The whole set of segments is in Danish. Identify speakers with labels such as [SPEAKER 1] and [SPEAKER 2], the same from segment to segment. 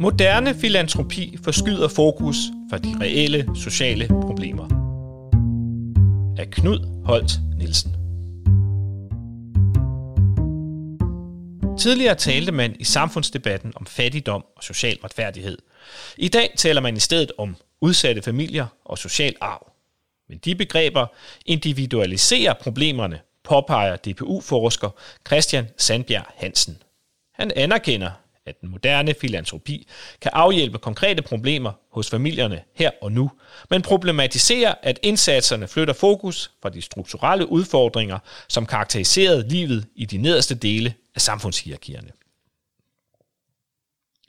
[SPEAKER 1] Moderne filantropi forskyder fokus fra de reelle sociale problemer. Af Knud Holt Nielsen. Tidligere talte man i samfundsdebatten om fattigdom og social retfærdighed. I dag taler man i stedet om udsatte familier og social arv. Men de begreber individualiserer problemerne, påpeger DPU-forsker Christian Sandbjerg Hansen. Han anerkender, at den moderne filantropi kan afhjælpe konkrete problemer hos familierne her og nu, men problematiserer, at indsatserne flytter fokus fra de strukturelle udfordringer, som karakteriserede livet i de nederste dele af samfundshierarkierne.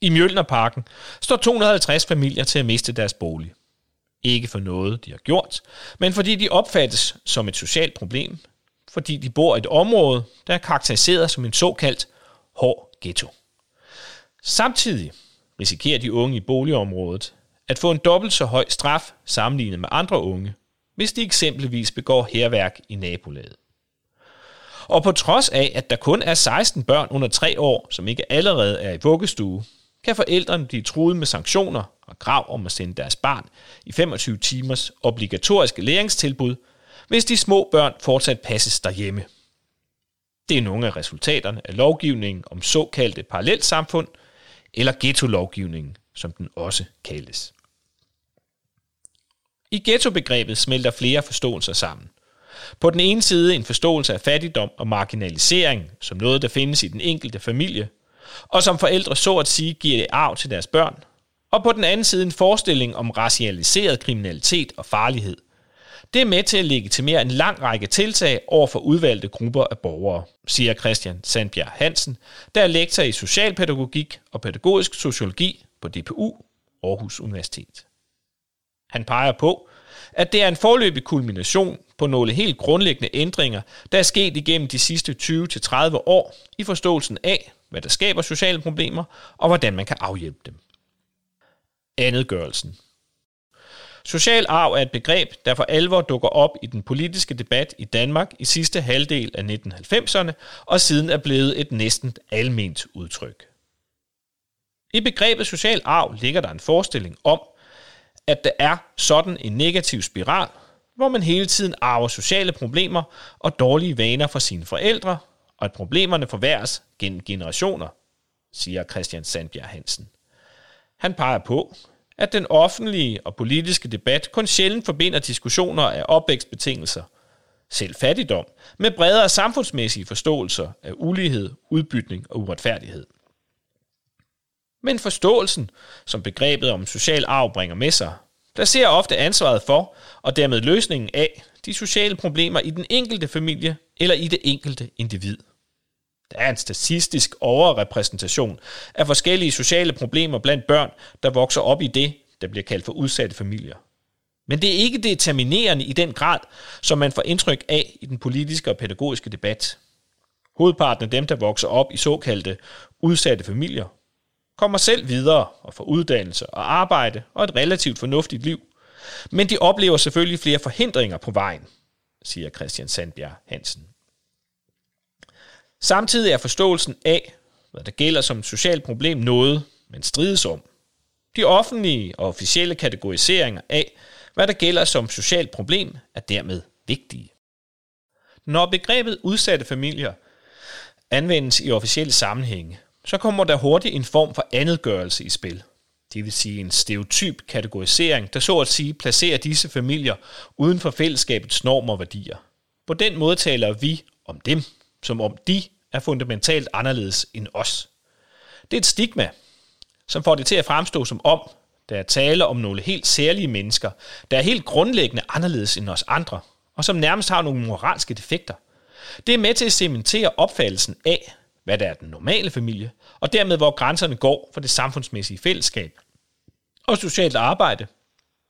[SPEAKER 1] I Mjølnerparken står 250 familier til at miste deres bolig. Ikke for noget, de har gjort, men fordi de opfattes som et socialt problem, fordi de bor i et område, der er karakteriseret som en såkaldt hård ghetto. Samtidig risikerer de unge i boligområdet at få en dobbelt så høj straf sammenlignet med andre unge, hvis de eksempelvis begår herværk i nabolaget. Og på trods af, at der kun er 16 børn under 3 år, som ikke allerede er i vuggestue, kan forældrene blive truet med sanktioner og krav om at sende deres barn i 25 timers obligatoriske læringstilbud, hvis de små børn fortsat passes derhjemme. Det er nogle af resultaterne af lovgivningen om såkaldte parallelsamfund, eller ghetto-lovgivningen, som den også kaldes. I ghettobegrebet smelter flere forståelser sammen. På den ene side en forståelse af fattigdom og marginalisering som noget, der findes i den enkelte familie, og som forældre så at sige giver det arv til deres børn. Og på den anden side en forestilling om racialiseret kriminalitet og farlighed – det er med til at legitimere en lang række tiltag over for udvalgte grupper af borgere, siger Christian Sandbjerg Hansen, der er lektor i socialpædagogik og pædagogisk sociologi på DPU Aarhus Universitet. Han peger på, at det er en forløbig kulmination på nogle helt grundlæggende ændringer, der er sket igennem de sidste 20-30 år i forståelsen af, hvad der skaber sociale problemer og hvordan man kan afhjælpe dem. Andetgørelsen altså – Social arv er et begreb, der for alvor dukker op i den politiske debat i Danmark i sidste halvdel af 1990'erne, og siden er blevet et næsten alment udtryk. I begrebet social arv ligger der en forestilling om, at der er sådan en negativ spiral, hvor man hele tiden arver sociale problemer og dårlige vaner fra sine forældre, og at problemerne forværres gennem generationer, siger Christian Sandbjerg Hansen. Han peger på, at den offentlige og politiske debat kun sjældent forbinder diskussioner af opvækstbetingelser, selv fattigdom, med bredere samfundsmæssige forståelser af ulighed, udbytning og uretfærdighed. Men forståelsen, som begrebet om social arv bringer med sig, placerer ofte ansvaret for, og dermed løsningen af, de sociale problemer i den enkelte familie eller i det enkelte individ. Der er en statistisk overrepræsentation af forskellige sociale problemer blandt børn, der vokser op i det, der bliver kaldt for udsatte familier. Men det er ikke determinerende i den grad, som man får indtryk af i den politiske og pædagogiske debat. Hovedparten af dem, der vokser op i såkaldte udsatte familier, kommer selv videre og får uddannelse og arbejde og et relativt fornuftigt liv. Men de oplever selvfølgelig flere forhindringer på vejen, siger Christian Sandbjerg Hansen. Samtidig er forståelsen af, hvad der gælder som et socialt problem, noget, man strides om. De offentlige og officielle kategoriseringer af, hvad der gælder som socialt problem, er dermed vigtige. Når begrebet udsatte familier anvendes i officielle sammenhænge, så kommer der hurtigt en form for andetgørelse i spil. Det vil sige en stereotyp kategorisering, der så at sige placerer disse familier uden for fællesskabets normer og værdier. På den måde taler vi om dem, som om de er fundamentalt anderledes end os. Det er et stigma, som får det til at fremstå som om, der er tale om nogle helt særlige mennesker, der er helt grundlæggende anderledes end os andre, og som nærmest har nogle moralske defekter. Det er med til at cementere opfattelsen af, hvad der er den normale familie, og dermed hvor grænserne går for det samfundsmæssige fællesskab. Og socialt arbejde,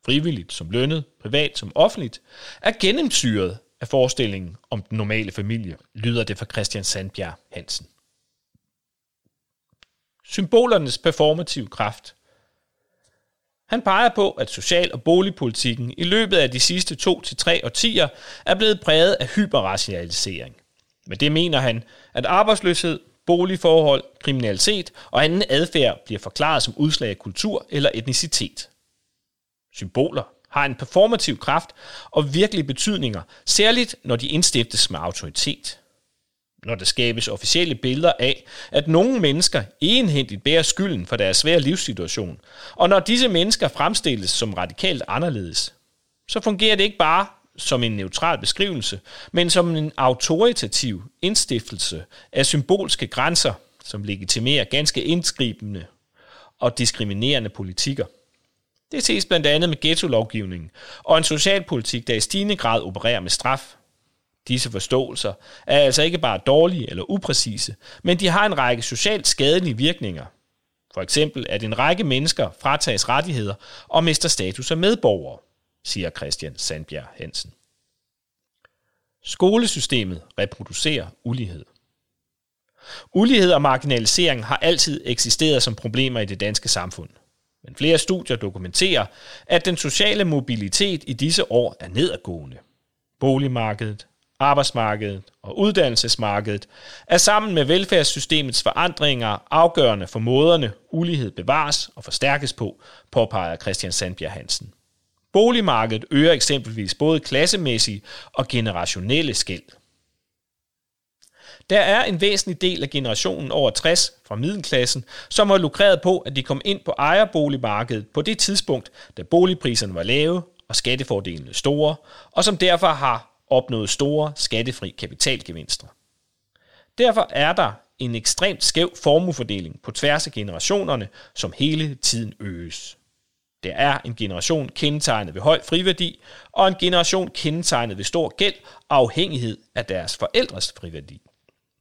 [SPEAKER 1] frivilligt som lønnet, privat som offentligt, er gennemsyret af forestillingen om den normale familie, lyder det fra Christian Sandbjerg Hansen. Symbolernes performative kraft. Han peger på, at social- og boligpolitikken i løbet af de sidste to til tre årtier er blevet præget af hyperrationalisering. Men det mener han, at arbejdsløshed, boligforhold, kriminalitet og anden adfærd bliver forklaret som udslag af kultur eller etnicitet. Symboler har en performativ kraft og virkelige betydninger, særligt når de indstiftes med autoritet. Når der skabes officielle billeder af, at nogle mennesker enhændigt bærer skylden for deres svære livssituation, og når disse mennesker fremstilles som radikalt anderledes, så fungerer det ikke bare som en neutral beskrivelse, men som en autoritativ indstiftelse af symbolske grænser, som legitimerer ganske indskribende og diskriminerende politikker. Det ses blandt andet med ghetto-lovgivningen og en socialpolitik, der i stigende grad opererer med straf. Disse forståelser er altså ikke bare dårlige eller upræcise, men de har en række socialt skadelige virkninger. For eksempel at en række mennesker fratages rettigheder og mister status af medborgere, siger Christian Sandbjerg Hansen. Skolesystemet reproducerer ulighed. Ulighed og marginalisering har altid eksisteret som problemer i det danske samfund. Men flere studier dokumenterer, at den sociale mobilitet i disse år er nedadgående. Boligmarkedet, arbejdsmarkedet og uddannelsesmarkedet er sammen med velfærdssystemets forandringer afgørende for måderne, ulighed bevares og forstærkes på, påpeger Christian Sandbjerg Hansen. Boligmarkedet øger eksempelvis både klassemæssige og generationelle skæld. Der er en væsentlig del af generationen over 60 fra middelklassen, som har lukreret på, at de kom ind på ejerboligmarkedet på det tidspunkt, da boligpriserne var lave og skattefordelene store, og som derfor har opnået store skattefri kapitalgevinster. Derfor er der en ekstremt skæv formuefordeling på tværs af generationerne, som hele tiden øges. Der er en generation kendetegnet ved høj friværdi, og en generation kendetegnet ved stor gæld og afhængighed af deres forældres friværdi.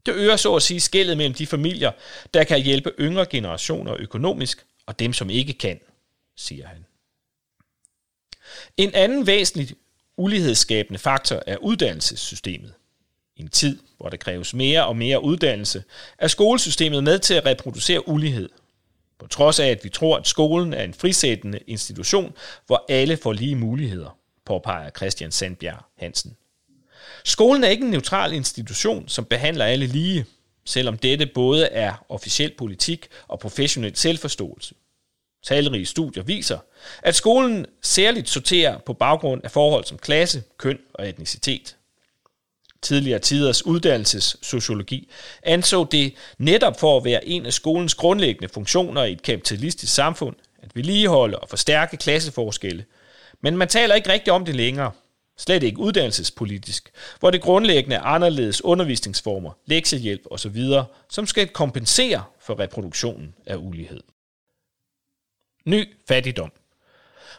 [SPEAKER 1] Det øger så at sige skældet mellem de familier, der kan hjælpe yngre generationer økonomisk, og dem, som ikke kan, siger han. En anden væsentlig ulighedsskabende faktor er uddannelsessystemet. I en tid, hvor der kræves mere og mere uddannelse, er skolesystemet med til at reproducere ulighed. På trods af, at vi tror, at skolen er en frisættende institution, hvor alle får lige muligheder, påpeger Christian Sandbjerg Hansen. Skolen er ikke en neutral institution, som behandler alle lige, selvom dette både er officiel politik og professionel selvforståelse. Talrige studier viser, at skolen særligt sorterer på baggrund af forhold som klasse, køn og etnicitet. Tidligere tiders uddannelsessociologi anså det netop for at være en af skolens grundlæggende funktioner i et kapitalistisk samfund, at vedligeholde og forstærke klasseforskelle. Men man taler ikke rigtigt om det længere, Slet ikke uddannelsespolitisk, hvor det grundlæggende er anderledes undervisningsformer, lektiehjælp osv., som skal kompensere for reproduktionen af ulighed. Ny fattigdom.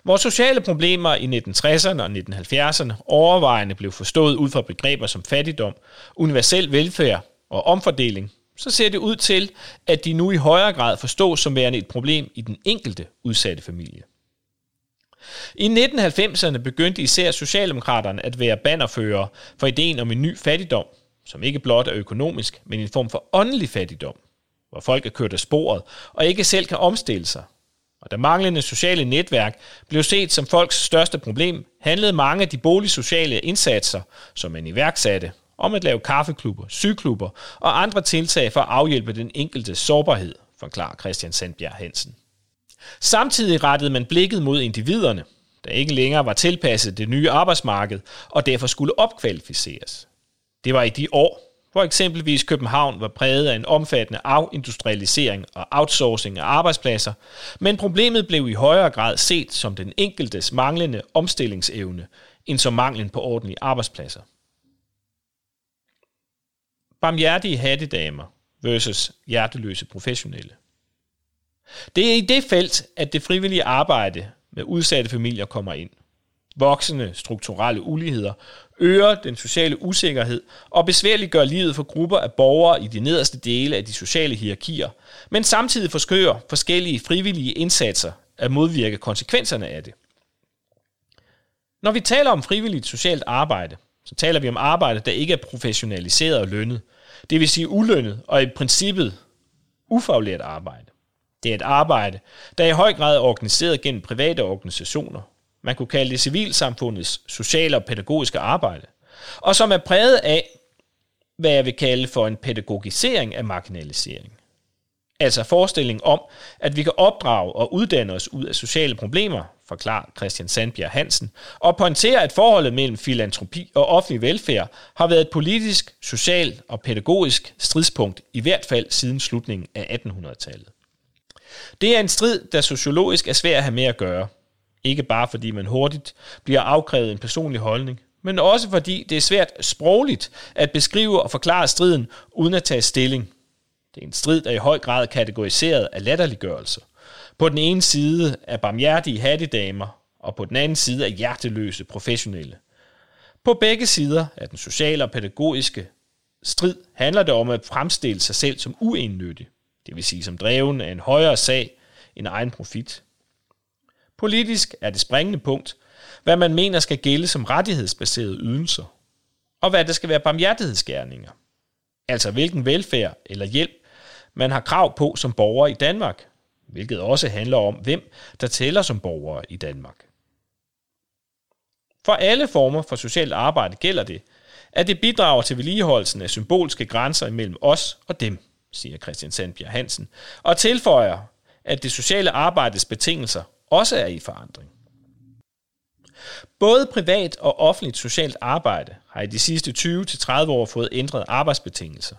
[SPEAKER 1] Hvor sociale problemer i 1960'erne og 1970'erne overvejende blev forstået ud fra begreber som fattigdom, universel velfærd og omfordeling, så ser det ud til, at de nu i højere grad forstås som værende et problem i den enkelte udsatte familie. I 1990'erne begyndte især Socialdemokraterne at være bannerfører for ideen om en ny fattigdom, som ikke blot er økonomisk, men en form for åndelig fattigdom, hvor folk er kørt af sporet og ikke selv kan omstille sig. Og da manglende sociale netværk blev set som folks største problem, handlede mange af de boligsociale indsatser, som man iværksatte, om at lave kaffeklubber, syklubber og andre tiltag for at afhjælpe den enkelte sårbarhed, forklarer Christian Sandbjerg Hansen. Samtidig rettede man blikket mod individerne, der ikke længere var tilpasset det nye arbejdsmarked og derfor skulle opkvalificeres. Det var i de år, hvor eksempelvis København var præget af en omfattende afindustrialisering og outsourcing af arbejdspladser, men problemet blev i højere grad set som den enkeltes manglende omstillingsevne, end som manglen på ordentlige arbejdspladser. Barmhjertige hattedamer versus hjerteløse professionelle. Det er i det felt, at det frivillige arbejde med udsatte familier kommer ind. Voksende strukturelle uligheder øger den sociale usikkerhed og besværliggør livet for grupper af borgere i de nederste dele af de sociale hierarkier, men samtidig forskører forskellige frivillige indsatser at modvirke konsekvenserne af det. Når vi taler om frivilligt socialt arbejde, så taler vi om arbejde, der ikke er professionaliseret og lønnet. Det vil sige ulønnet og i princippet ufaglært arbejde. Det er et arbejde, der i høj grad er organiseret gennem private organisationer. Man kunne kalde det civilsamfundets sociale og pædagogiske arbejde. Og som er præget af, hvad jeg vil kalde for en pædagogisering af marginalisering. Altså forestilling om, at vi kan opdrage og uddanne os ud af sociale problemer, forklarer Christian Sandbjerg Hansen, og pointerer, at forholdet mellem filantropi og offentlig velfærd har været et politisk, socialt og pædagogisk stridspunkt, i hvert fald siden slutningen af 1800-tallet. Det er en strid, der sociologisk er svær at have med at gøre. Ikke bare fordi man hurtigt bliver afkrævet en personlig holdning, men også fordi det er svært sprogligt at beskrive og forklare striden uden at tage stilling. Det er en strid, der i høj grad er kategoriseret af latterliggørelse. På den ene side er barmhjertige hattedamer, og på den anden side er hjerteløse professionelle. På begge sider af den sociale og pædagogiske strid handler det om at fremstille sig selv som uennyttig, det vil sige som dreven af en højere sag end egen profit. Politisk er det springende punkt, hvad man mener skal gælde som rettighedsbaserede ydelser, og hvad der skal være barmhjertighedsgerninger. Altså hvilken velfærd eller hjælp man har krav på som borger i Danmark, hvilket også handler om, hvem der tæller som borgere i Danmark. For alle former for socialt arbejde gælder det, at det bidrager til vedligeholdelsen af symbolske grænser imellem os og dem, siger Christian Sandbjerg Hansen, og tilføjer, at det sociale arbejdes betingelser også er i forandring. Både privat og offentligt socialt arbejde har i de sidste 20-30 år fået ændret arbejdsbetingelser.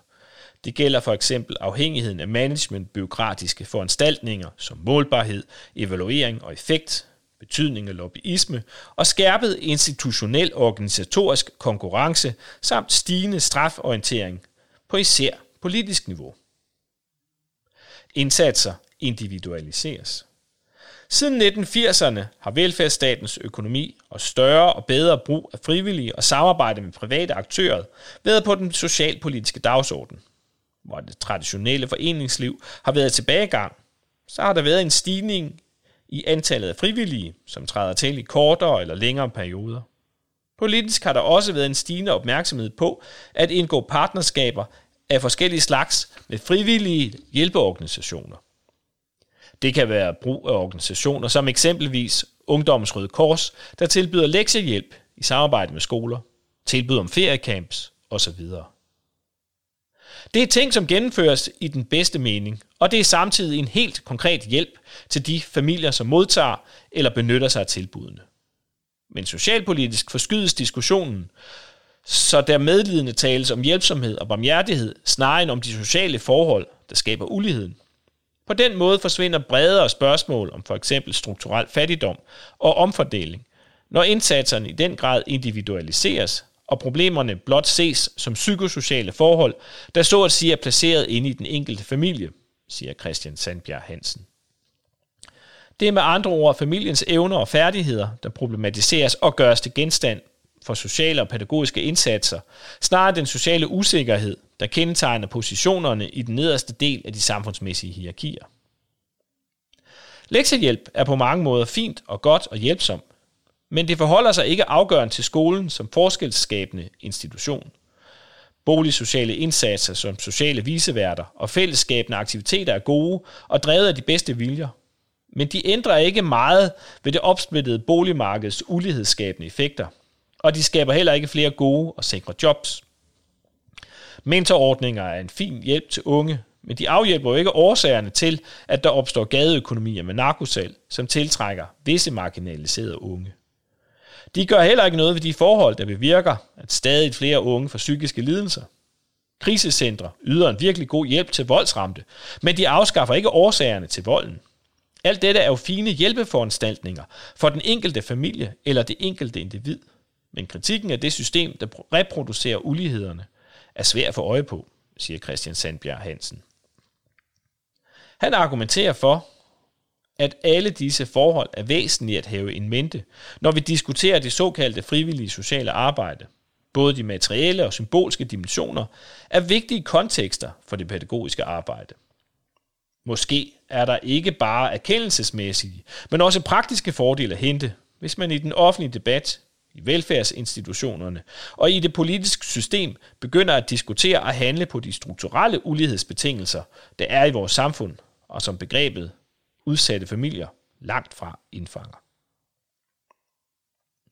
[SPEAKER 1] Det gælder for eksempel afhængigheden af management-byråkratiske foranstaltninger som målbarhed, evaluering og effekt, betydning af lobbyisme og skærpet institutionel organisatorisk konkurrence samt stigende straforientering på især politisk niveau. Indsatser individualiseres. Siden 1980'erne har velfærdsstatens økonomi og større og bedre brug af frivillige og samarbejde med private aktører været på den socialpolitiske dagsorden. Hvor det traditionelle foreningsliv har været tilbagegang, så har der været en stigning i antallet af frivillige, som træder til i kortere eller længere perioder. Politisk har der også været en stigende opmærksomhed på at indgå partnerskaber af forskellige slags med frivillige hjælpeorganisationer. Det kan være brug af organisationer som eksempelvis Ungdommens Røde Kors, der tilbyder lektiehjælp i samarbejde med skoler, tilbud om feriecamps osv. Det er ting, som gennemføres i den bedste mening, og det er samtidig en helt konkret hjælp til de familier, som modtager eller benytter sig af tilbudene. Men socialpolitisk forskydes diskussionen, så der medlidende tales om hjælpsomhed og barmhjertighed, snarere end om de sociale forhold, der skaber uligheden. På den måde forsvinder bredere spørgsmål om for eksempel strukturel fattigdom og omfordeling, når indsatserne i den grad individualiseres, og problemerne blot ses som psykosociale forhold, der så at sige er placeret inde i den enkelte familie, siger Christian Sandbjerg Hansen. Det er med andre ord familiens evner og færdigheder, der problematiseres og gøres til genstand for sociale og pædagogiske indsatser, snarere den sociale usikkerhed, der kendetegner positionerne i den nederste del af de samfundsmæssige hierarkier. Lektiehjælp er på mange måder fint og godt og hjælpsom, men det forholder sig ikke afgørende til skolen som forskelsskabende institution. Boligsociale indsatser som sociale viseværter og fællesskabende aktiviteter er gode og drevet af de bedste viljer. Men de ændrer ikke meget ved det opsplittede boligmarkeds ulighedsskabende effekter – og de skaber heller ikke flere gode og sikre jobs. Mentorordninger er en fin hjælp til unge, men de afhjælper jo ikke årsagerne til, at der opstår gadeøkonomier med narkosalg, som tiltrækker visse marginaliserede unge. De gør heller ikke noget ved de forhold, der bevirker, at stadig flere unge får psykiske lidelser. Krisecentre yder en virkelig god hjælp til voldsramte, men de afskaffer ikke årsagerne til volden. Alt dette er jo fine hjælpeforanstaltninger for den enkelte familie eller det enkelte individ. Men kritikken af det system, der reproducerer ulighederne, er svær at få øje på, siger Christian Sandbjerg Hansen. Han argumenterer for, at alle disse forhold er væsentlige at have en mente, når vi diskuterer det såkaldte frivillige sociale arbejde. Både de materielle og symbolske dimensioner er vigtige kontekster for det pædagogiske arbejde. Måske er der ikke bare erkendelsesmæssige, men også praktiske fordele at hente, hvis man i den offentlige debat i velfærdsinstitutionerne og i det politiske system begynder at diskutere og handle på de strukturelle ulighedsbetingelser, der er i vores samfund, og som begrebet udsatte familier langt fra indfanger.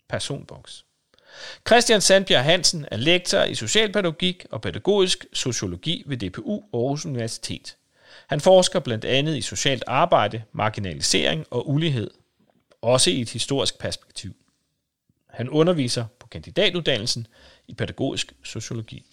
[SPEAKER 1] Personboks. Christian Sandbjerg Hansen er lektor i socialpædagogik og pædagogisk sociologi ved DPU Aarhus Universitet. Han forsker blandt andet i socialt arbejde, marginalisering og ulighed, også i et historisk perspektiv. Han underviser på kandidatuddannelsen i pædagogisk sociologi.